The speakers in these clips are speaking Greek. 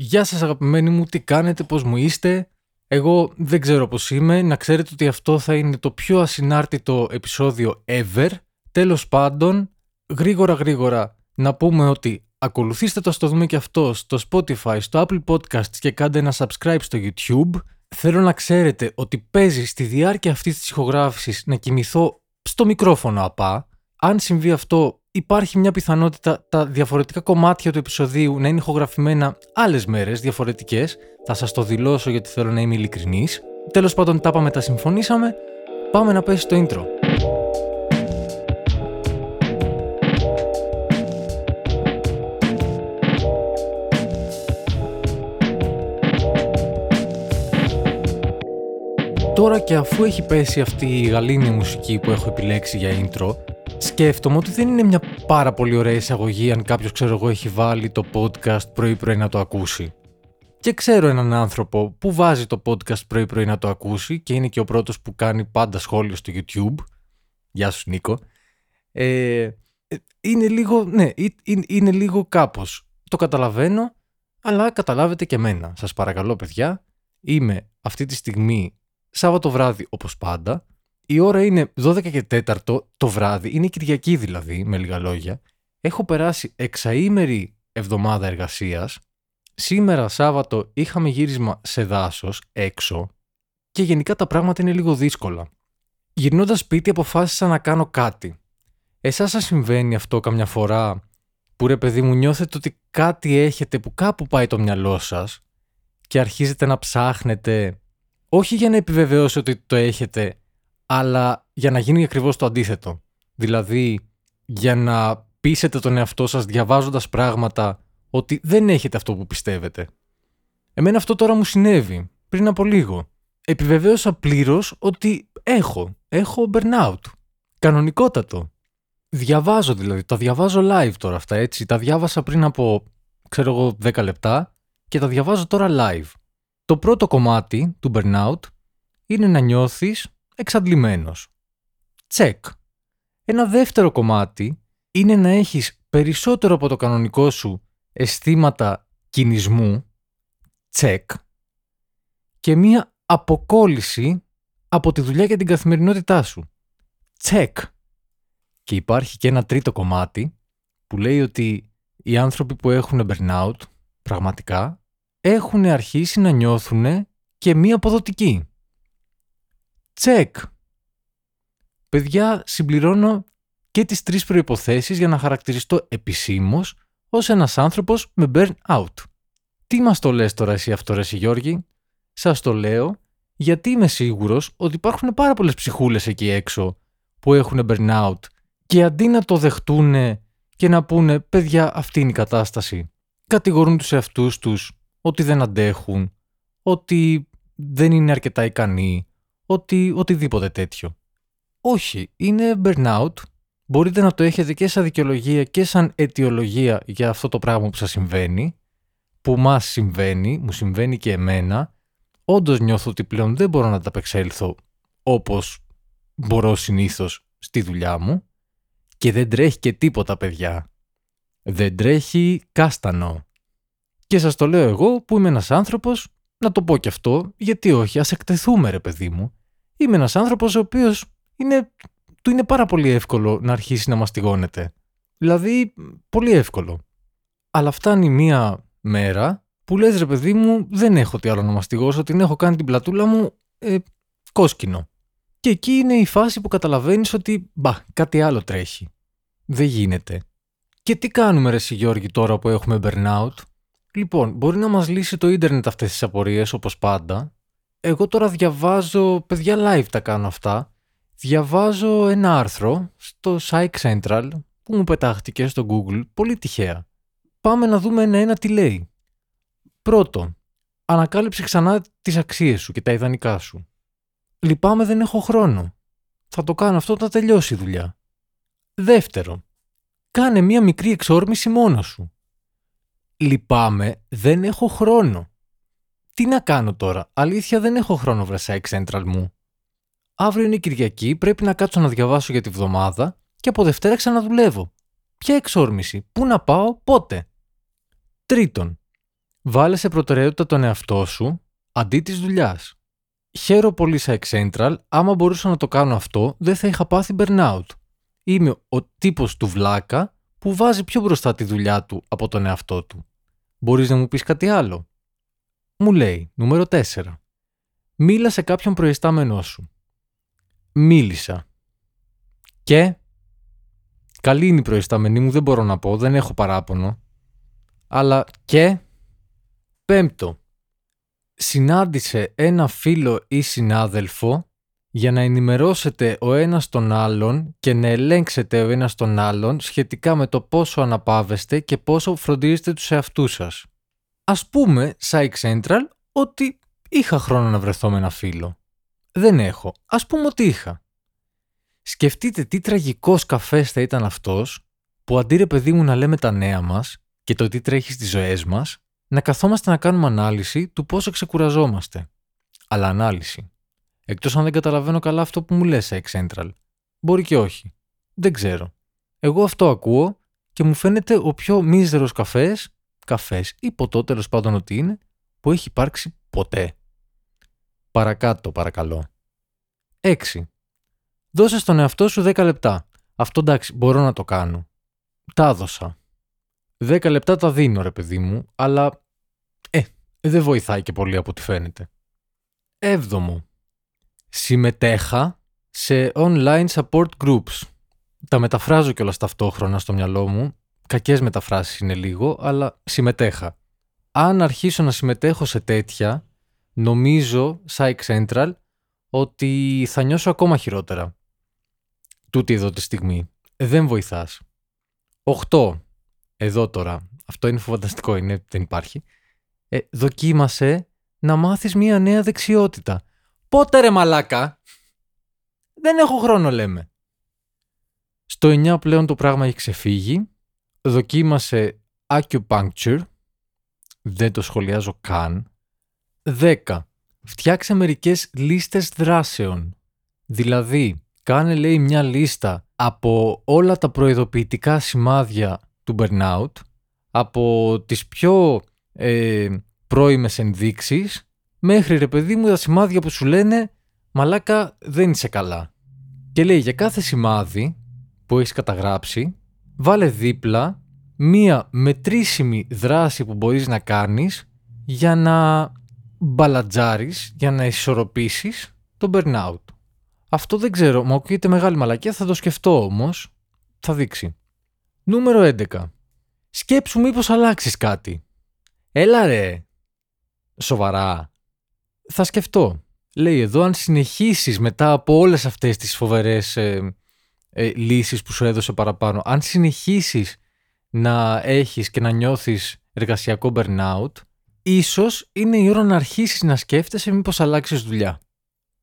Γεια σας αγαπημένοι μου, τι κάνετε, πώς μου είστε. Εγώ δεν ξέρω πώς είμαι, να ξέρετε ότι αυτό θα είναι το πιο ασυνάρτητο επεισόδιο ever. Τέλος πάντων, γρήγορα γρήγορα να πούμε ότι ακολουθήστε το στο δούμε και αυτό στο Spotify, στο Apple Podcasts και κάντε ένα subscribe στο YouTube. Θέλω να ξέρετε ότι παίζει στη διάρκεια αυτής της ηχογράφησης να κοιμηθώ στο μικρόφωνο απά. Αν συμβεί αυτό υπάρχει μια πιθανότητα τα διαφορετικά κομμάτια του επεισοδίου να είναι ηχογραφημένα άλλες μέρες διαφορετικές. Θα σας το δηλώσω γιατί θέλω να είμαι ειλικρινής. Τέλος πάντων τα πάμε, τα συμφωνήσαμε. Πάμε να πέσει το intro. Τώρα και αφού έχει πέσει αυτή η γαλήνη μουσική που έχω επιλέξει για intro, σκέφτομαι ότι δεν είναι μια πάρα πολύ ωραία εισαγωγή αν κάποιος ξέρω εγώ έχει βάλει το podcast πρωί-πρωί να το ακούσει. Και ξέρω έναν άνθρωπο που βάζει το podcast πρωί-πρωί να το ακούσει και είναι και ο πρώτος που κάνει πάντα σχόλιο στο YouTube. Γεια σου Νίκο. Ε, είναι λίγο, ναι, είναι, είναι λίγο κάπως. Το καταλαβαίνω, αλλά καταλάβετε και εμένα. Σας παρακαλώ παιδιά, είμαι αυτή τη στιγμή Σάββατο βράδυ όπως πάντα. Η ώρα είναι 12 και 4 το βράδυ, είναι Κυριακή δηλαδή, με λίγα λόγια. Έχω περάσει εξαήμερη εβδομάδα εργασίας. Σήμερα Σάββατο είχαμε γύρισμα σε δάσος, έξω. Και γενικά τα πράγματα είναι λίγο δύσκολα. Γυρνώντας σπίτι αποφάσισα να κάνω κάτι. Εσάς σας συμβαίνει αυτό καμιά φορά που ρε παιδί μου νιώθετε ότι κάτι έχετε που κάπου πάει το μυαλό σας και αρχίζετε να ψάχνετε όχι για να επιβεβαιώσετε ότι το έχετε, αλλά για να γίνει ακριβώς το αντίθετο. Δηλαδή, για να πείσετε τον εαυτό σας διαβάζοντας πράγματα ότι δεν έχετε αυτό που πιστεύετε. Εμένα αυτό τώρα μου συνέβη, πριν από λίγο. Επιβεβαίωσα πλήρως ότι έχω, έχω burnout. Κανονικότατο. Διαβάζω δηλαδή, τα διαβάζω live τώρα αυτά έτσι. Τα διάβασα πριν από, ξέρω εγώ, 10 λεπτά και τα διαβάζω τώρα live. Το πρώτο κομμάτι του burnout είναι να νιώθεις εξαντλημένος. Τσεκ. Ένα δεύτερο κομμάτι είναι να έχεις περισσότερο από το κανονικό σου αισθήματα κινησμού. Τσεκ. Και μία αποκόλληση από τη δουλειά και την καθημερινότητά σου. Τσεκ. Και υπάρχει και ένα τρίτο κομμάτι που λέει ότι οι άνθρωποι που έχουν burnout πραγματικά έχουν αρχίσει να νιώθουν και μία αποδοτική. Τσεκ. Παιδιά, συμπληρώνω και τις τρεις προϋποθέσεις για να χαρακτηριστώ επισήμως ως ένας άνθρωπος με burn-out. Τι μας το λες τώρα εσύ αυτό ρε εσύ Γιώργη; Σας το λέω γιατί είμαι σίγουρος ότι υπάρχουν πάρα πολλές ψυχούλες εκεί έξω που έχουν burn-out και αντί να το δεχτούν και να πούνε παιδιά αυτή είναι η κατάσταση κατηγορούν τους εαυτούς τους ότι δεν αντέχουν, ότι δεν είναι αρκετά ικανοί, ότι οτιδήποτε τέτοιο. Όχι, είναι burnout. Μπορείτε να το έχετε και σαν δικαιολογία και σαν αιτιολογία για αυτό το πράγμα που σας συμβαίνει, που μας συμβαίνει, μου συμβαίνει και εμένα. Όντως νιώθω ότι πλέον δεν μπορώ να τα απεξέλθω όπως μπορώ συνήθως στη δουλειά μου και δεν τρέχει και τίποτα παιδιά. Δεν τρέχει κάστανο. Και σας το λέω εγώ που είμαι ένας άνθρωπος, να το πω κι αυτό, γιατί όχι, ας εκτεθούμε ρε παιδί μου. Είμαι ένας άνθρωπος ο οποίος είναι, του είναι πάρα πολύ εύκολο να αρχίσει να μαστιγώνεται. Δηλαδή, πολύ εύκολο. Αλλά φτάνει μία μέρα που λες ρε παιδί μου, δεν έχω τι άλλο να μαστιγώσω, την έχω κάνει την πλατούλα μου ε, κόσκινο. Και εκεί είναι η φάση που καταλαβαίνεις ότι μπα, κάτι άλλο τρέχει. Δεν γίνεται. Και τι κάνουμε ρε Γιώργη τώρα που έχουμε burnout; Λοιπόν, μπορεί να μας λύσει το ίντερνετ αυτές τις απορίες όπως πάντα. Εγώ τώρα διαβάζω, παιδιά live τα κάνω αυτά, διαβάζω ένα άρθρο στο Psych Central που μου πετάχτηκε στο Google, πολύ τυχαία. Πάμε να δούμε ένα-ένα τι λέει. Πρώτο, ανακάλυψε ξανά τις αξίες σου και τα ιδανικά σου. Λυπάμαι δεν έχω χρόνο. Θα το κάνω αυτό όταν τελειώσει η δουλειά. Δεύτερο, κάνε μία μικρή εξόρμηση μόνος σου. Λυπάμαι, δεν έχω χρόνο. Τι να κάνω τώρα, αλήθεια δεν έχω χρόνο βρεσά Central μου. Αύριο είναι Κυριακή, πρέπει να κάτσω να διαβάσω για τη βδομάδα και από Δευτέρα ξαναδουλεύω. Ποια εξόρμηση, πού να πάω, πότε; Τρίτον, Βάλε σε προτεραιότητα τον εαυτό σου αντί της δουλειάς. Χαίρομαι πολύ σαν Excentral, άμα μπορούσα να το κάνω αυτό, δεν θα είχα πάθει burnout. Είμαι ο τύπος του βλάκα που βάζει πιο μπροστά τη δουλειά του από τον εαυτό του. Μπορείς να μου πεις κάτι άλλο; Μου λέει, νούμερο 4. Μίλα σε κάποιον προϊστάμενό σου. Μίλησα. Και... Καλή είναι η προϊστάμενή μου, δεν μπορώ να πω, δεν έχω παράπονο. Αλλά και... Πέμπτο. Συνάντησε ένα φίλο ή συνάδελφο για να ενημερώσετε ο ένας τον άλλον και να ελέγξετε ο ένας τον άλλον σχετικά με το πόσο αναπαύεστε και πόσο φροντίζετε τους εαυτούς σας. Ας πούμε, Psych Central, ότι είχα χρόνο να βρεθώ με ένα φίλο. Δεν έχω. Ας πούμε ότι είχα. Σκεφτείτε τι τραγικός καφές θα ήταν αυτός που αντί ρε παιδί μου να λέμε τα νέα μας και το τι τρέχει στις ζωές μας, να καθόμαστε να κάνουμε ανάλυση του πόσο ξεκουραζόμαστε. Αλλά ανάλυση. Εκτός αν δεν καταλαβαίνω καλά αυτό που μου λες, Central. Μπορεί και όχι. Δεν ξέρω. Εγώ αυτό ακούω και μου φαίνεται ο πιο μίζερος καφές, καφές ή ποτό τέλος πάντων ότι είναι, που έχει υπάρξει ποτέ. Παρακάτω παρακαλώ. 6. Δώσε στον εαυτό σου 10 λεπτά. Αυτό εντάξει, μπορώ να το κάνω. Τα έδωσα. 10 λεπτά τα δίνω ρε παιδί μου, αλλά ε, δεν βοηθάει και πολύ από ό,τι φαίνεται. Έβδομο. Συμμετέχα σε online support groups. Τα μεταφράζω κιόλας ταυτόχρονα στο μυαλό μου. Κακές μεταφράσεις είναι λίγο, αλλά συμμετέχα. Αν αρχίσω να συμμετέχω σε τέτοια, νομίζω, Psych Central, ότι θα νιώσω ακόμα χειρότερα. Τούτη εδώ τη στιγμή. Δεν βοηθάς. 8. Εδώ τώρα. Αυτό είναι φανταστικό, είναι, δεν υπάρχει. Ε, δοκίμασε να μάθεις μία νέα δεξιότητα. Πότε ρε μαλάκα; Δεν έχω χρόνο λέμε. Στο 9 πλέον το πράγμα έχει ξεφύγει. Δοκίμασε acupuncture. Δεν το σχολιάζω καν. 10. Φτιάξε μερικές λίστες δράσεων. Δηλαδή, κάνε λέει μια λίστα από όλα τα προειδοποιητικά σημάδια του burnout, από τις πιο ε, πρώιμες ενδείξεις μέχρι ρε παιδί μου τα σημάδια που σου λένε μαλάκα δεν είσαι καλά. Και λέει για κάθε σημάδι που έχεις καταγράψει βάλε δίπλα μία μετρήσιμη δράση που μπορείς να κάνεις για να μπαλατζάρεις, για να ισορροπήσεις το burnout. Αυτό δεν ξέρω, μου ακούγεται μεγάλη μαλακία, θα το σκεφτώ όμως, θα δείξει. Νούμερο 11. Σκέψου μήπως αλλάξεις κάτι. Έλα ρε. Σοβαρά θα σκεφτώ. Λέει εδώ αν συνεχίσεις μετά από όλες αυτές τις φοβερές ε, ε, λύσεις που σου έδωσε παραπάνω, αν συνεχίσεις να έχεις και να νιώθεις εργασιακό burnout, ίσως είναι η ώρα να αρχίσεις να σκέφτεσαι μήπως αλλάξεις δουλειά.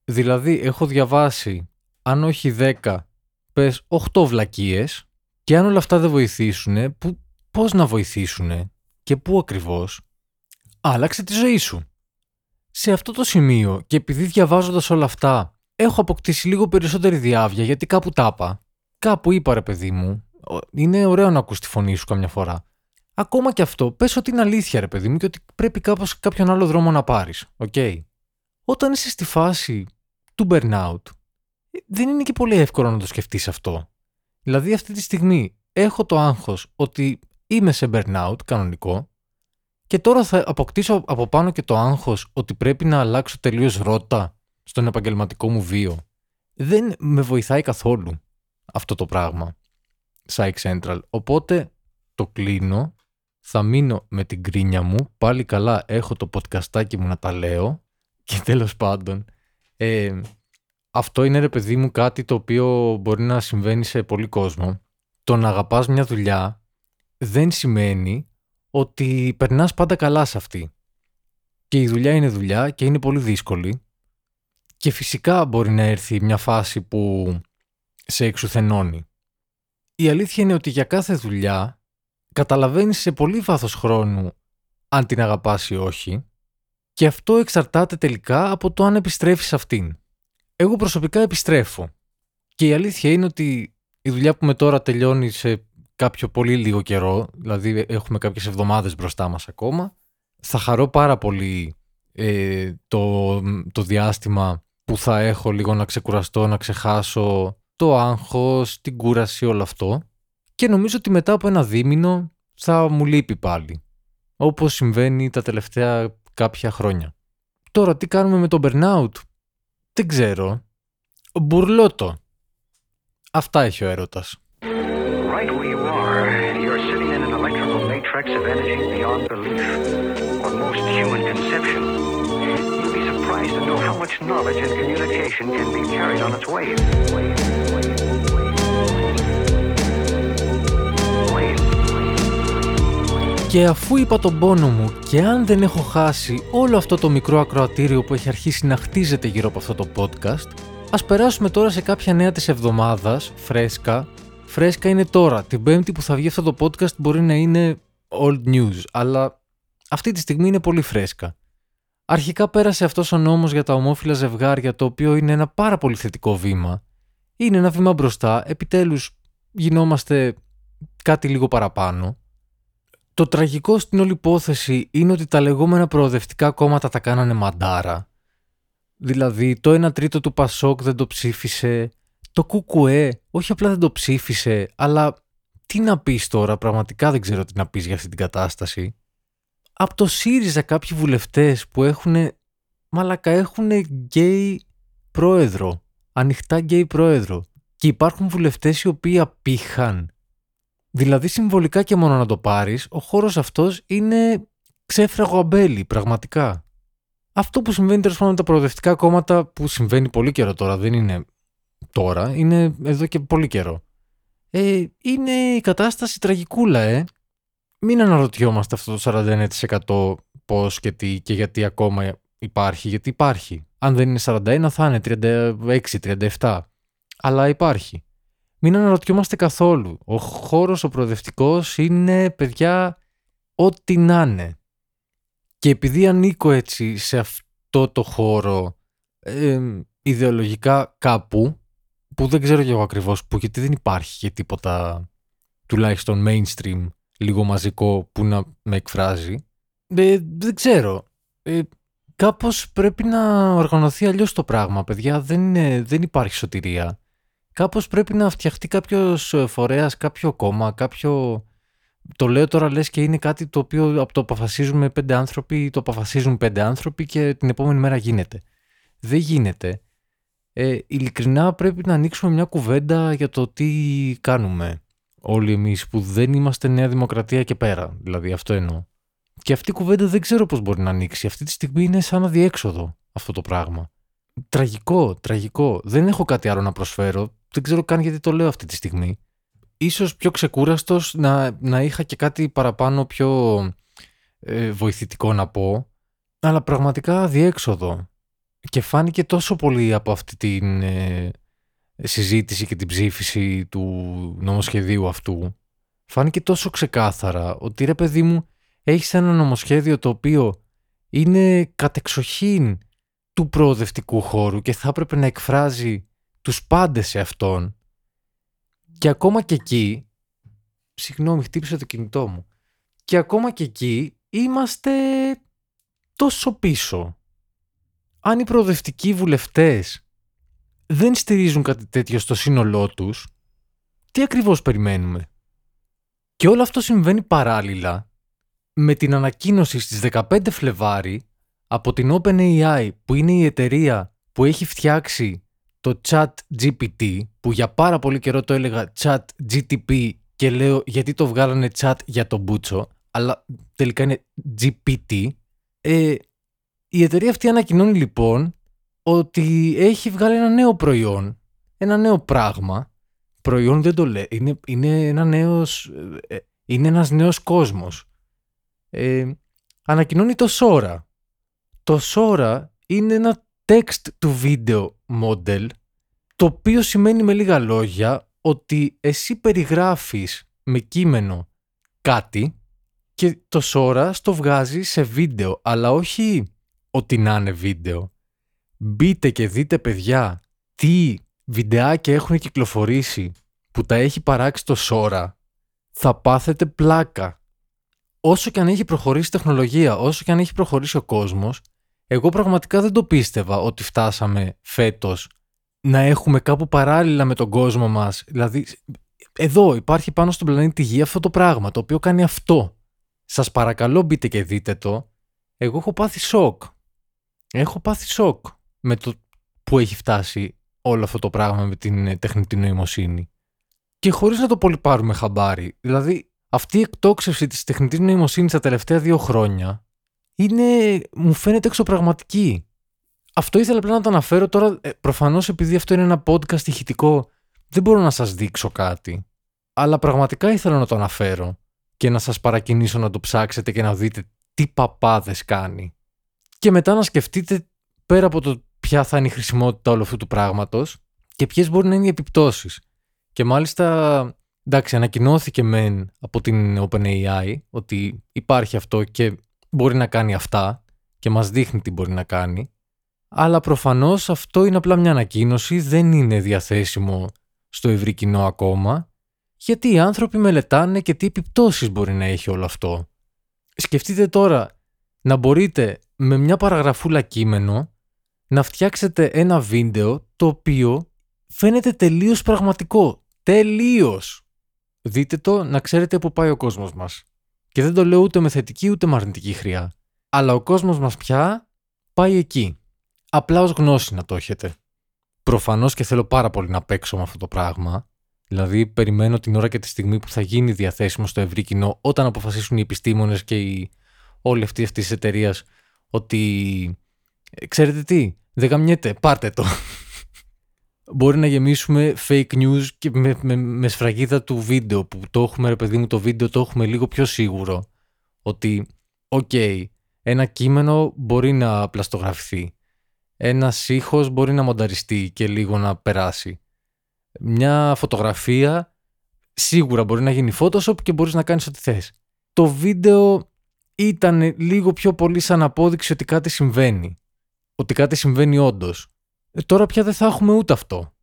Δηλαδή έχω διαβάσει αν όχι 10, πες 8 βλακίες και αν όλα αυτά δεν βοηθήσουν, που, πώς να βοηθήσουν και πού ακριβώς, άλλαξε τη ζωή σου σε αυτό το σημείο και επειδή διαβάζοντας όλα αυτά έχω αποκτήσει λίγο περισσότερη διαύγεια γιατί κάπου τα 'πα. Κάπου είπα ρε παιδί μου, είναι ωραίο να ακούς τη φωνή σου καμιά φορά. Ακόμα και αυτό, πες ότι είναι αλήθεια ρε παιδί μου και ότι πρέπει κάπως κάποιον άλλο δρόμο να πάρεις. OK; Okay. Όταν είσαι στη φάση του burnout, δεν είναι και πολύ εύκολο να το σκεφτείς αυτό. Δηλαδή αυτή τη στιγμή έχω το άγχος ότι είμαι σε burnout κανονικό και τώρα θα αποκτήσω από πάνω και το άγχος ότι πρέπει να αλλάξω τελείως ρότα στον επαγγελματικό μου βίο. Δεν με βοηθάει καθόλου αυτό το πράγμα. Psych Central. Οπότε το κλείνω. Θα μείνω με την κρίνια μου. Πάλι καλά έχω το podcastάκι μου να τα λέω. Και τέλος πάντων. Ε, αυτό είναι ρε παιδί μου κάτι το οποίο μπορεί να συμβαίνει σε πολύ κόσμο. Το να αγαπάς μια δουλειά δεν σημαίνει ότι περνάς πάντα καλά σε αυτή. Και η δουλειά είναι δουλειά και είναι πολύ δύσκολη. Και φυσικά μπορεί να έρθει μια φάση που σε εξουθενώνει. Η αλήθεια είναι ότι για κάθε δουλειά καταλαβαίνεις σε πολύ βάθος χρόνου αν την αγαπάς ή όχι και αυτό εξαρτάται τελικά από το αν επιστρέφεις αυτήν. Εγώ προσωπικά επιστρέφω και η αλήθεια είναι ότι η δουλειά που με τώρα τελειώνει σε κάποιο πολύ λίγο καιρό, δηλαδή έχουμε κάποιες εβδομάδες μπροστά μας ακόμα, θα χαρώ πάρα πολύ ε, το, το διάστημα που θα έχω λίγο να ξεκουραστώ, να ξεχάσω το άγχος, την κούραση, όλο αυτό. Και νομίζω ότι μετά από ένα δίμηνο θα μου λείπει πάλι. Όπως συμβαίνει τα τελευταία κάποια χρόνια. Τώρα τι κάνουμε με το burnout; Δεν ξέρω. Μπουρλότο. Αυτά έχει ο έρωτας. Right where you are, you're sitting in an electrical matrix of energy beyond belief, or most human conception. You'd be surprised to know how much knowledge and communication can be carried on its waves. Και αφού είπα τον πόνο μου και αν δεν έχω χάσει όλο αυτό το μικρό ακροατήριο που έχει αρχίσει να χτίζεται γύρω από αυτό το podcast, ας περάσουμε τώρα σε κάποια νέα της εβδομάδας, φρέσκα. Φρέσκα είναι τώρα, την πέμπτη που θα βγει αυτό το podcast μπορεί να είναι old news, αλλά αυτή τη στιγμή είναι πολύ φρέσκα. Αρχικά πέρασε αυτός ο νόμος για τα ομόφυλα ζευγάρια, το οποίο είναι ένα πάρα πολύ θετικό βήμα. Είναι ένα βήμα μπροστά, επιτέλους γινόμαστε κάτι λίγο παραπάνω. Το τραγικό στην όλη υπόθεση είναι ότι τα λεγόμενα προοδευτικά κόμματα τα κάνανε μαντάρα. Δηλαδή το 1 τρίτο του Πασόκ δεν το ψήφισε, το Κουκουέ όχι απλά δεν το ψήφισε, αλλά τι να πεις τώρα, πραγματικά δεν ξέρω τι να πεις για αυτή την κατάσταση. Από το ΣΥΡΙΖΑ κάποιοι βουλευτές που έχουν, μαλακα έχουν γκέι πρόεδρο, ανοιχτά γκέι πρόεδρο και υπάρχουν βουλευτές οι οποίοι απήχαν Δηλαδή συμβολικά και μόνο να το πάρεις, ο χώρος αυτός είναι ξέφραγο αμπέλι, πραγματικά. Αυτό που συμβαίνει τέλος πάντων με τα προοδευτικά κόμματα, που συμβαίνει πολύ καιρό τώρα, δεν είναι τώρα, είναι εδώ και πολύ καιρό. Ε, είναι η κατάσταση τραγικούλα, ε. Μην αναρωτιόμαστε αυτό το 41% πώς και τι και γιατί ακόμα υπάρχει, γιατί υπάρχει. Αν δεν είναι 41 θα είναι 36-37. Αλλά υπάρχει μην αναρωτιόμαστε καθόλου. Ο χώρος ο προοδευτικός είναι, παιδιά, ό,τι να είναι. Και επειδή ανήκω έτσι σε αυτό το χώρο ιδεολογικά κάπου, που δεν ξέρω και εγώ ακριβώς που, γιατί δεν υπάρχει και τίποτα τουλάχιστον mainstream, λίγο μαζικό που να με εκφράζει, ε, δεν ξέρω. Ε, κάπως πρέπει να οργανωθεί αλλιώς το πράγμα, παιδιά. Δεν, δεν υπάρχει σωτηρία κάπως πρέπει να φτιαχτεί κάποιος ε, φορέας, κάποιο κόμμα, κάποιο... Το λέω τώρα λες και είναι κάτι το οποίο από το αποφασίζουμε πέντε άνθρωποι, το αποφασίζουν πέντε άνθρωποι και την επόμενη μέρα γίνεται. Δεν γίνεται. Ε, ειλικρινά πρέπει να ανοίξουμε μια κουβέντα για το τι κάνουμε όλοι εμείς που δεν είμαστε Νέα Δημοκρατία και πέρα. Δηλαδή αυτό εννοώ. Και αυτή η κουβέντα δεν ξέρω πώς μπορεί να ανοίξει. Αυτή τη στιγμή είναι σαν αδιέξοδο αυτό το πράγμα. Τραγικό, τραγικό. Δεν έχω κάτι άλλο να προσφέρω δεν ξέρω καν γιατί το λέω αυτή τη στιγμή. Ίσως πιο ξεκούραστος να, να είχα και κάτι παραπάνω πιο ε, βοηθητικό να πω, αλλά πραγματικά διέξοδο. Και φάνηκε τόσο πολύ από αυτή την ε, συζήτηση και την ψήφιση του νομοσχεδίου αυτού. Φάνηκε τόσο ξεκάθαρα ότι ρε παιδί μου έχεις ένα νομοσχέδιο το οποίο είναι κατεξοχήν του προοδευτικού χώρου και θα έπρεπε να εκφράζει τους πάντες σε αυτόν και ακόμα και εκεί συγγνώμη χτύπησε το κινητό μου και ακόμα και εκεί είμαστε τόσο πίσω αν οι προοδευτικοί βουλευτές δεν στηρίζουν κάτι τέτοιο στο σύνολό τους τι ακριβώς περιμένουμε; Και όλο αυτό συμβαίνει παράλληλα με την ανακοίνωση στις 15 Φλεβάρι από την OpenAI που είναι η εταιρεία που έχει φτιάξει το chat GPT που για πάρα πολύ καιρό το έλεγα chat GTP και λέω γιατί το βγάλανε chat για τον Μπούτσο αλλά τελικά είναι GPT ε, η εταιρεία αυτή ανακοινώνει λοιπόν ότι έχει βγάλει ένα νέο προϊόν ένα νέο πράγμα. Προϊόν δεν το λέει είναι, είναι, ένα νέος, ε, είναι ένας νέος κόσμος. Ε, ανακοινώνει το Sora. Το Sora είναι ένα text to video model το οποίο σημαίνει με λίγα λόγια ότι εσύ περιγράφεις με κείμενο κάτι και το Sora το βγάζει σε βίντεο αλλά όχι ότι να είναι βίντεο. Μπείτε και δείτε παιδιά τι βιντεάκια έχουν κυκλοφορήσει που τα έχει παράξει το Sora θα πάθετε πλάκα. όσο και αν έχει προχωρήσει η τεχνολογία, όσο και αν έχει προχωρήσει ο κόσμος, εγώ πραγματικά δεν το πίστευα ότι φτάσαμε φέτος να έχουμε κάπου παράλληλα με τον κόσμο μας. Δηλαδή, εδώ υπάρχει πάνω στον πλανήτη Γη αυτό το πράγμα, το οποίο κάνει αυτό. Σας παρακαλώ μπείτε και δείτε το. Εγώ έχω πάθει σοκ. Έχω πάθει σοκ με το που έχει φτάσει όλο αυτό το πράγμα με την ε, τεχνητή νοημοσύνη. Και χωρίς να το πολύ πάρουμε χαμπάρι. Δηλαδή, αυτή η εκτόξευση της τεχνητής νοημοσύνης τα τελευταία δύο χρόνια είναι, μου φαίνεται εξωπραγματική. Αυτό ήθελα απλά να το αναφέρω τώρα, ε, προφανώς επειδή αυτό είναι ένα podcast ηχητικό, δεν μπορώ να σας δείξω κάτι. Αλλά πραγματικά ήθελα να το αναφέρω και να σας παρακινήσω να το ψάξετε και να δείτε τι παπάδες κάνει. Και μετά να σκεφτείτε πέρα από το ποια θα είναι η χρησιμότητα όλου αυτού του πράγματος και ποιες μπορεί να είναι οι επιπτώσεις. Και μάλιστα, εντάξει, ανακοινώθηκε μεν από την OpenAI ότι υπάρχει αυτό και μπορεί να κάνει αυτά και μας δείχνει τι μπορεί να κάνει. Αλλά προφανώς αυτό είναι απλά μια ανακοίνωση, δεν είναι διαθέσιμο στο ευρύ κοινό ακόμα, γιατί οι άνθρωποι μελετάνε και τι επιπτώσεις μπορεί να έχει όλο αυτό. Σκεφτείτε τώρα να μπορείτε με μια παραγραφούλα κείμενο να φτιάξετε ένα βίντεο το οποίο φαίνεται τελείως πραγματικό. Τελείως! Δείτε το να ξέρετε που πάει ο κόσμος μας. Και δεν το λέω ούτε με θετική ούτε με αρνητική χρειά. Αλλά ο κόσμος μας πια πάει εκεί. Απλά ως γνώση να το έχετε. Προφανώς και θέλω πάρα πολύ να παίξω με αυτό το πράγμα. Δηλαδή περιμένω την ώρα και τη στιγμή που θα γίνει διαθέσιμο στο ευρύ κοινό όταν αποφασίσουν οι επιστήμονες και οι... όλοι αυτοί αυτής της εταιρείας ότι ε, ξέρετε τι, δεν γαμιέται, πάρτε το. Μπορεί να γεμίσουμε fake news και με, με, με σφραγίδα του βίντεο που το έχουμε ρε παιδί μου το βίντεο το έχουμε λίγο πιο σίγουρο ότι οκ, ένα κείμενο μπορεί να πλαστογραφηθεί. Ένα ήχος μπορεί να μονταριστεί και λίγο να περάσει. Μια φωτογραφία σίγουρα μπορεί να γίνει Photoshop και μπορείς να κάνεις ό,τι θες. Το βίντεο ήταν λίγο πιο πολύ σαν απόδειξη ότι κάτι συμβαίνει ότι κάτι συμβαίνει όντως. Ε, τώρα πια δεν θα έχουμε ούτε αυτό.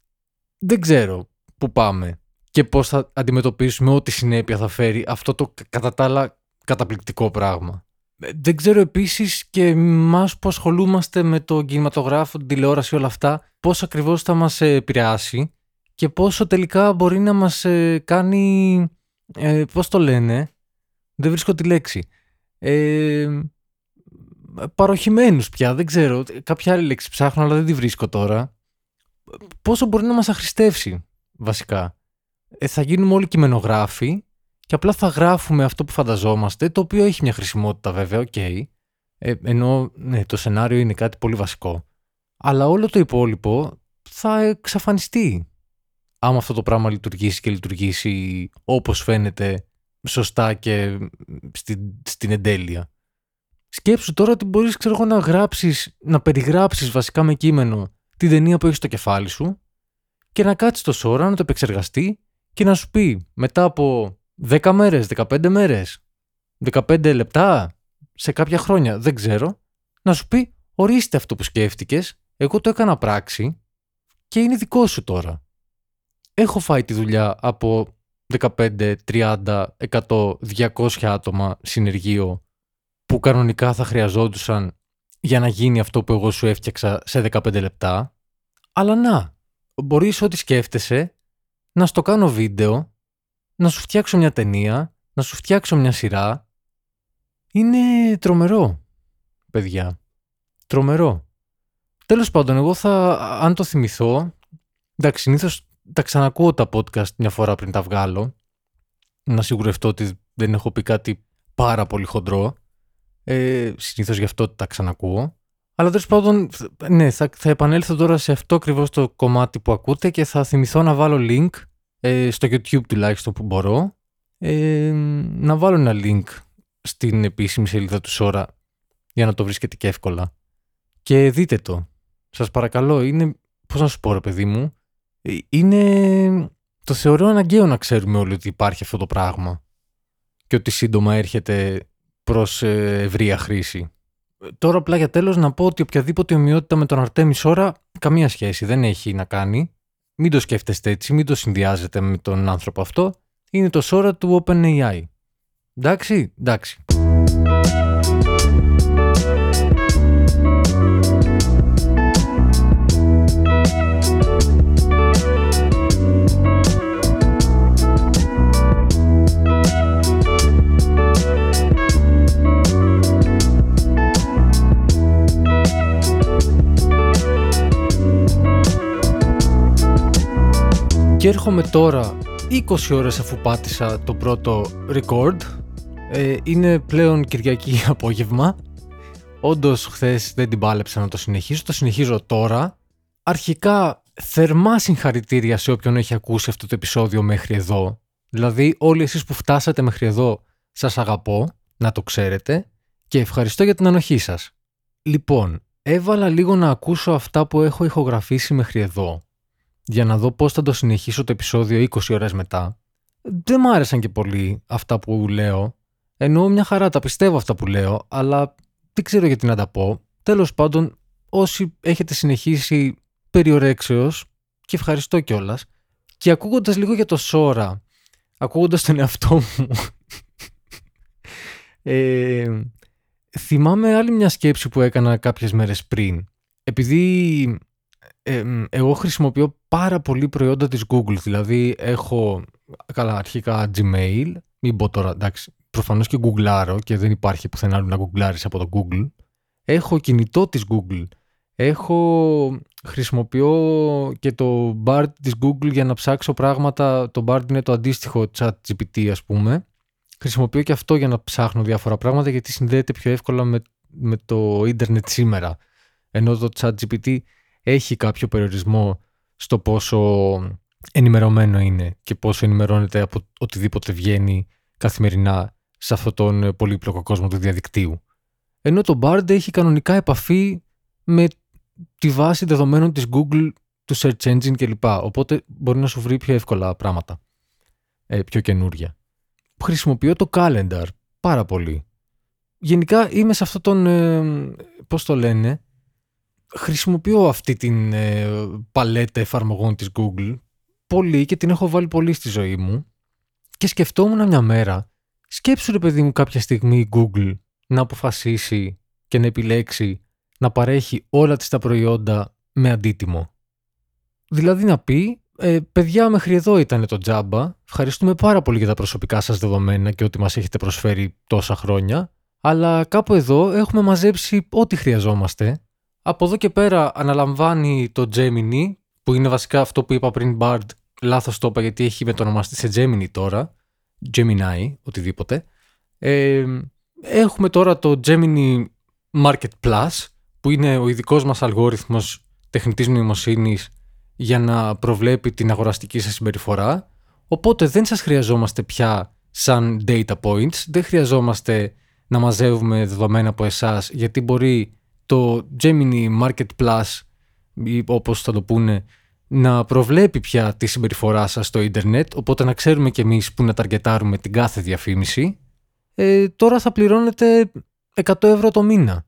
Δεν ξέρω πού πάμε και πώς θα αντιμετωπίσουμε ό,τι συνέπεια θα φέρει αυτό το κατά τα άλλα καταπληκτικό πράγμα. Ε, δεν ξέρω επίσης και εμάς που ασχολούμαστε με το κινηματογράφο, την τηλεόραση όλα αυτά, πώς ακριβώς θα μας επηρεάσει και πόσο τελικά μπορεί να μας ε, κάνει, ε, πώς το λένε, δεν βρίσκω τη λέξη, ε, παροχημένους πια, δεν ξέρω. Κάποια άλλη λέξη ψάχνω, αλλά δεν τη βρίσκω τώρα. Πόσο μπορεί να μας αχρηστεύσει, βασικά. Ε, θα γίνουμε όλοι κειμενογράφοι και απλά θα γράφουμε αυτό που φανταζόμαστε, το οποίο έχει μια χρησιμότητα βέβαια, OK. Okay. Ε, ενώ ναι, το σενάριο είναι κάτι πολύ βασικό. Αλλά όλο το υπόλοιπο θα εξαφανιστεί. Άμα αυτό το πράγμα λειτουργήσει και λειτουργήσει όπως φαίνεται σωστά και στην, στην εντέλεια. Σκέψου τώρα ότι μπορείς ξέρω εγώ, να γράψεις, να περιγράψεις βασικά με κείμενο την ταινία που έχεις στο κεφάλι σου και να κάτσεις το ώρα να το επεξεργαστεί και να σου πει μετά από 10 μέρες, 15 μέρες, 15 λεπτά, σε κάποια χρόνια, δεν ξέρω, να σου πει ορίστε αυτό που σκέφτηκες, εγώ το έκανα πράξη και είναι δικό σου τώρα. Έχω φάει τη δουλειά από 15, 30, 100, 200 άτομα συνεργείο που κανονικά θα χρειαζόντουσαν για να γίνει αυτό που εγώ σου έφτιαξα σε 15 λεπτά. Αλλά να, μπορείς ό,τι σκέφτεσαι να στο κάνω βίντεο, να σου φτιάξω μια ταινία, να σου φτιάξω μια σειρά. Είναι τρομερό, παιδιά. Τρομερό. Τέλος πάντων, εγώ θα, αν το θυμηθώ, εντάξει, συνήθως τα ξανακούω τα podcast μια φορά πριν τα βγάλω, να σιγουρευτώ ότι δεν έχω πει κάτι πάρα πολύ χοντρό. Ε, Συνήθως γι' αυτό τα ξανακούω. Αλλά τέλος πάντων, ναι, θα, θα επανέλθω τώρα σε αυτό ακριβώς το κομμάτι που ακούτε και θα θυμηθώ να βάλω link ε, στο YouTube τουλάχιστον που μπορώ. Ε, να βάλω ένα link στην επίσημη σελίδα του Σόρα για να το βρίσκετε και εύκολα. Και δείτε το. Σας παρακαλώ, είναι, πώς να σου πω ρε παιδί μου, ε, είναι, το θεωρώ αναγκαίο να ξέρουμε όλοι ότι υπάρχει αυτό το πράγμα και ότι σύντομα έρχεται προς ε, ευρεία χρήση. Τώρα απλά για τέλος να πω ότι οποιαδήποτε ομοιότητα με τον Αρτέμι Σόρα καμία σχέση δεν έχει να κάνει. Μην το σκέφτεστε έτσι, μην το συνδυάζετε με τον άνθρωπο αυτό. Είναι το Σόρα του OpenAI. Εντάξει, εντάξει. Και έρχομαι τώρα 20 ώρες αφού πάτησα το πρώτο record. Ε, είναι πλέον Κυριακή απόγευμα. Όντως χθες δεν την πάλεψα να το συνεχίσω. Το συνεχίζω τώρα. Αρχικά θερμά συγχαρητήρια σε όποιον έχει ακούσει αυτό το επεισόδιο μέχρι εδώ. Δηλαδή όλοι εσείς που φτάσατε μέχρι εδώ σας αγαπώ, να το ξέρετε και ευχαριστώ για την ανοχή σας. Λοιπόν, έβαλα λίγο να ακούσω αυτά που έχω ηχογραφήσει μέχρι εδώ για να δω πώς θα το συνεχίσω το επεισόδιο 20 ώρες μετά. Δεν μ' άρεσαν και πολύ αυτά που λέω, ενώ μια χαρά τα πιστεύω αυτά που λέω, αλλά δεν ξέρω γιατί να τα πω. Τέλος πάντων, όσοι έχετε συνεχίσει περιορέξεως, και ευχαριστώ κιόλας. Και ακούγοντας λίγο για το Σόρα, ακούγοντας τον εαυτό μου, ε, θυμάμαι άλλη μια σκέψη που έκανα κάποιες μέρες πριν. Επειδή ε, εγώ χρησιμοποιώ πάρα πολύ προϊόντα της Google, δηλαδή έχω καλά αρχικά Gmail, μην πω τώρα εντάξει, προφανώς και γκουγκλάρω και δεν υπάρχει πουθενά άλλο να γκουγκλάρεις από το Google. Έχω κινητό της Google, έχω χρησιμοποιώ και το BARD της Google για να ψάξω πράγματα, το BARD είναι το αντίστοιχο chat GPT ας πούμε. Χρησιμοποιώ και αυτό για να ψάχνω διάφορα πράγματα γιατί συνδέεται πιο εύκολα με, με το ίντερνετ σήμερα. Ενώ το chat GPT έχει κάποιο περιορισμό στο πόσο ενημερωμένο είναι και πόσο ενημερώνεται από οτιδήποτε βγαίνει καθημερινά σε αυτόν τον πολύπλοκο κόσμο του διαδικτύου. Ενώ το Bard έχει κανονικά επαφή με τη βάση δεδομένων της Google, του search engine κλπ. Οπότε μπορεί να σου βρει πιο εύκολα πράγματα, ε, πιο καινούρια. Χρησιμοποιώ το calendar πάρα πολύ. Γενικά είμαι σε αυτόν τον, ε, πώς το λένε, χρησιμοποιώ αυτή την ε, παλέτα εφαρμογών της Google πολύ και την έχω βάλει πολύ στη ζωή μου και σκεφτόμουν μια μέρα σκέψου ρε παιδί μου κάποια στιγμή η Google να αποφασίσει και να επιλέξει να παρέχει όλα της τα προϊόντα με αντίτιμο. Δηλαδή να πει ε, παιδιά μέχρι εδώ ήταν το τζάμπα, ευχαριστούμε πάρα πολύ για τα προσωπικά σας δεδομένα και ότι μας έχετε προσφέρει τόσα χρόνια αλλά κάπου εδώ έχουμε μαζέψει ό,τι χρειαζόμαστε από εδώ και πέρα αναλαμβάνει το Gemini, που είναι βασικά αυτό που είπα πριν Bard, λάθος το είπα γιατί έχει μετονομαστεί σε Gemini τώρα, Gemini, οτιδήποτε. Ε, έχουμε τώρα το Gemini Market Plus, που είναι ο ειδικός μας αλγόριθμος τεχνητής νοημοσύνης για να προβλέπει την αγοραστική σας συμπεριφορά. Οπότε δεν σας χρειαζόμαστε πια σαν data points, δεν χρειαζόμαστε να μαζεύουμε δεδομένα από εσάς, γιατί μπορεί το Gemini Market Plus ή όπως θα το πούνε να προβλέπει πια τη συμπεριφορά σας στο ίντερνετ οπότε να ξέρουμε κι εμείς που να ταργετάρουμε την κάθε διαφήμιση ε, τώρα θα πληρώνετε 100 ευρώ το μήνα.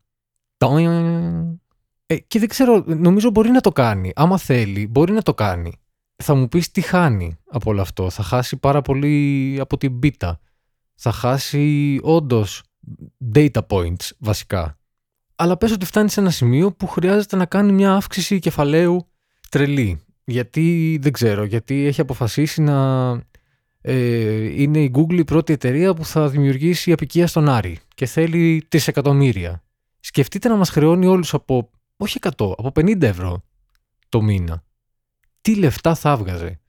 Ε, και δεν ξέρω, νομίζω μπορεί να το κάνει. Άμα θέλει, μπορεί να το κάνει. Θα μου πεις τι χάνει από όλο αυτό. Θα χάσει πάρα πολύ από την πίτα. Θα χάσει όντως data points βασικά αλλά πες ότι φτάνει σε ένα σημείο που χρειάζεται να κάνει μια αύξηση κεφαλαίου τρελή. Γιατί δεν ξέρω, γιατί έχει αποφασίσει να ε, είναι η Google η πρώτη εταιρεία που θα δημιουργήσει απικία στον Άρη και θέλει εκατομμύρια. Σκεφτείτε να μας χρεώνει όλους από, όχι 100, από 50 ευρώ το μήνα. Τι λεφτά θα έβγαζε.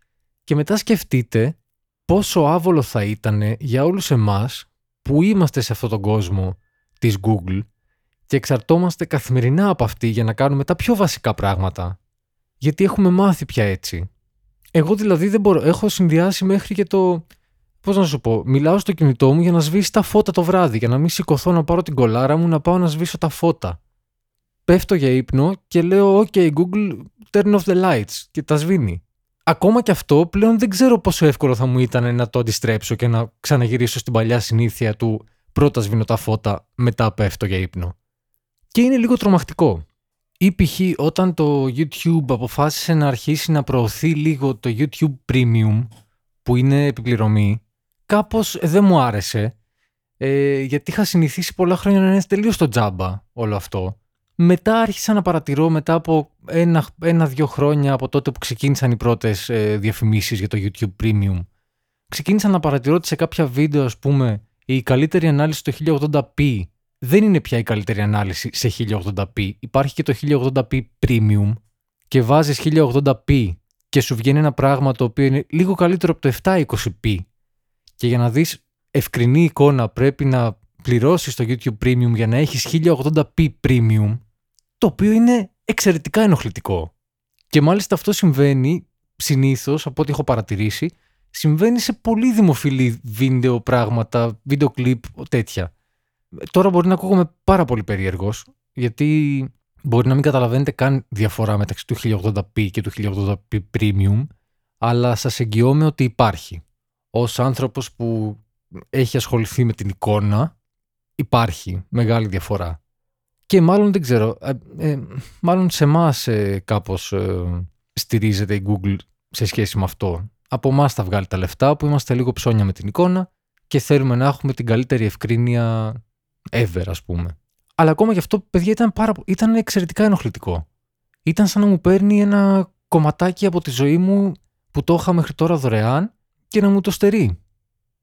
Και μετά σκεφτείτε πόσο άβολο θα ήταν για όλους εμάς που είμαστε σε αυτόν τον κόσμο της Google και εξαρτώμαστε καθημερινά από αυτή για να κάνουμε τα πιο βασικά πράγματα. Γιατί έχουμε μάθει πια έτσι. Εγώ δηλαδή δεν μπορώ. Έχω συνδυάσει μέχρι και το. Πώς να σου πω, μιλάω στο κινητό μου για να σβήσει τα φώτα το βράδυ, για να μην σηκωθώ να πάρω την κολάρα μου να πάω να σβήσω τα φώτα. Πέφτω για ύπνο και λέω: OK, Google, turn off the lights και τα σβήνει. Ακόμα και αυτό πλέον δεν ξέρω πόσο εύκολο θα μου ήταν να το αντιστρέψω και να ξαναγυρίσω στην παλιά συνήθεια του πρώτα σβήνω τα φώτα, μετά πέφτω για ύπνο. Και είναι λίγο τρομακτικό. Ή π.χ. όταν το YouTube αποφάσισε να αρχίσει να προωθεί λίγο το YouTube Premium, που είναι επιπληρωμή, κάπως δεν μου άρεσε, ε, γιατί είχα συνηθίσει πολλά χρόνια να είναι τελείως στο τζάμπα όλο αυτό. Μετά άρχισα να παρατηρώ μετά από ένα-δύο ένα, χρόνια από τότε που ξεκίνησαν οι πρώτες ε, διαφημίσεις για το YouTube Premium. Ξεκίνησα να παρατηρώ ότι σε κάποια βίντεο, ας πούμε, η καλύτερη ανάλυση στο 1080p δεν είναι πια η καλύτερη ανάλυση σε 1080p. Υπάρχει και το 1080p Premium και βάζεις 1080p και σου βγαίνει ένα πράγμα το οποίο είναι λίγο καλύτερο από το 720p και για να δεις ευκρινή εικόνα πρέπει να πληρώσεις το YouTube Premium για να έχεις 1080p Premium το οποίο είναι εξαιρετικά ενοχλητικό. Και μάλιστα αυτό συμβαίνει συνήθως από ό,τι έχω παρατηρήσει συμβαίνει σε πολύ δημοφιλή βίντεο πράγματα, βίντεο κλιπ, τέτοια. Τώρα μπορεί να ακούγομαι πάρα πολύ περίεργος γιατί μπορεί να μην καταλαβαίνετε καν διαφορά μεταξύ του 1080p και του 1080p Premium, αλλά σας εγγυώμαι ότι υπάρχει. Ως άνθρωπος που έχει ασχοληθεί με την εικόνα, υπάρχει μεγάλη διαφορά. Και μάλλον δεν ξέρω, ε, ε μάλλον σε εμάς ε, κάπως ε, στηρίζεται η Google σε σχέση με αυτό. Από εμάς θα βγάλει τα λεφτά που είμαστε λίγο ψώνια με την εικόνα και θέλουμε να έχουμε την καλύτερη ευκρίνεια ever ας πούμε. Αλλά ακόμα γι' αυτό, παιδιά, ήταν, πάρα, ήταν εξαιρετικά ενοχλητικό. Ήταν σαν να μου παίρνει ένα κομματάκι από τη ζωή μου που το είχα μέχρι τώρα δωρεάν και να μου το στερεί.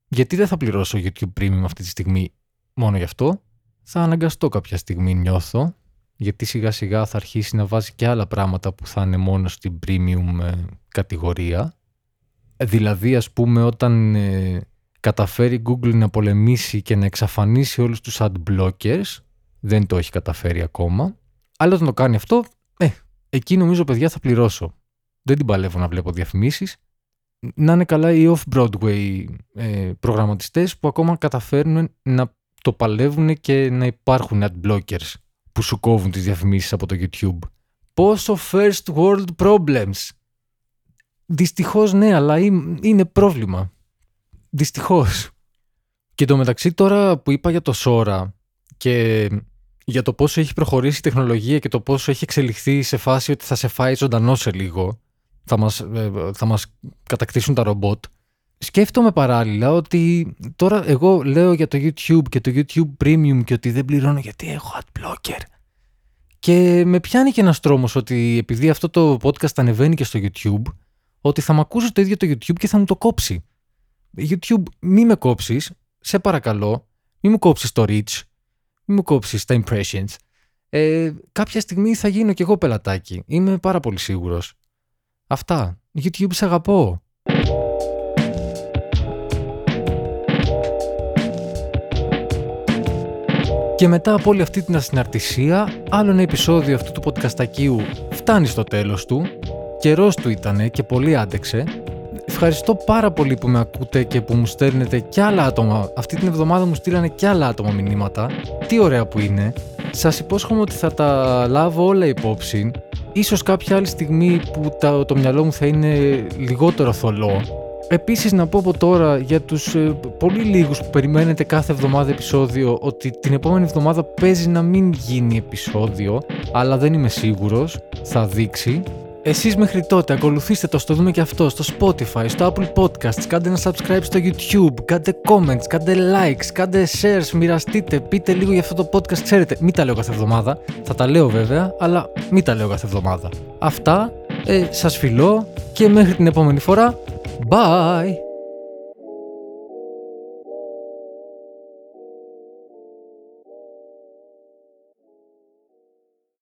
Γιατί δεν θα πληρώσω YouTube Premium αυτή τη στιγμή μόνο γι' αυτό. Θα αναγκαστώ κάποια στιγμή νιώθω, γιατί σιγά σιγά θα αρχίσει να βάζει και άλλα πράγματα που θα είναι μόνο στην Premium ε, κατηγορία. Δηλαδή, ας πούμε, όταν ε, καταφέρει Google να πολεμήσει και να εξαφανίσει όλους τους ad blockers, δεν το έχει καταφέρει ακόμα. Αλλά όταν το κάνει αυτό, ε, εκεί νομίζω παιδιά θα πληρώσω. Δεν την παλεύω να βλέπω διαφημίσεις. Να είναι καλά οι off-Broadway ε, προγραμματιστές που ακόμα καταφέρνουν να το παλεύουν και να υπάρχουν ad blockers που σου κόβουν τις διαφημίσεις από το YouTube. Πόσο first world problems. Δυστυχώς ναι, αλλά είναι πρόβλημα. Δυστυχώς. Και το μεταξύ τώρα που είπα για το Sora και για το πόσο έχει προχωρήσει η τεχνολογία και το πόσο έχει εξελιχθεί σε φάση ότι θα σε φάει ζωντανό σε λίγο, θα μας, ε, θα μας κατακτήσουν τα ρομπότ, σκέφτομαι παράλληλα ότι τώρα εγώ λέω για το YouTube και το YouTube Premium και ότι δεν πληρώνω γιατί έχω ad blocker. Και με πιάνει και ένας τρόμος ότι επειδή αυτό το podcast ανεβαίνει και στο YouTube, ότι θα με ακούσει το ίδιο το YouTube και θα μου το κόψει. YouTube, μη με κόψεις, σε παρακαλώ, μη μου κόψεις το reach, μην μου κόψεις τα impressions. Ε, κάποια στιγμή θα γίνω κι εγώ πελατάκι. Είμαι πάρα πολύ σίγουρος. Αυτά. YouTube σε αγαπώ. Και μετά από όλη αυτή την ασυναρτησία, άλλο ένα επεισόδιο αυτού του podcastακίου φτάνει στο τέλος του. Καιρός του ήτανε και πολύ άντεξε. Ευχαριστώ πάρα πολύ που με ακούτε και που μου στέλνετε κι άλλα άτομα. Αυτή την εβδομάδα μου στείλανε κι άλλα άτομα μηνύματα. Τι ωραία που είναι. Σας υπόσχομαι ότι θα τα λάβω όλα υπόψη. Ίσως κάποια άλλη στιγμή που τα, το μυαλό μου θα είναι λιγότερο θολό. Επίσης να πω από τώρα για τους ε, πολύ λίγους που περιμένετε κάθε εβδομάδα επεισόδιο ότι την επόμενη εβδομάδα παίζει να μην γίνει επεισόδιο αλλά δεν είμαι σίγουρος, θα δείξει εσείς μέχρι τότε ακολουθήστε το στο δούμε και αυτό στο Spotify, στο Apple Podcasts, κάντε ένα subscribe στο YouTube, κάντε comments, κάντε likes, κάντε shares, μοιραστείτε, πείτε λίγο για αυτό το podcast, ξέρετε, μην τα λέω κάθε εβδομάδα, θα τα λέω βέβαια, αλλά μην τα λέω κάθε εβδομάδα. Αυτά, ε, σας φιλώ και μέχρι την επόμενη φορά, bye!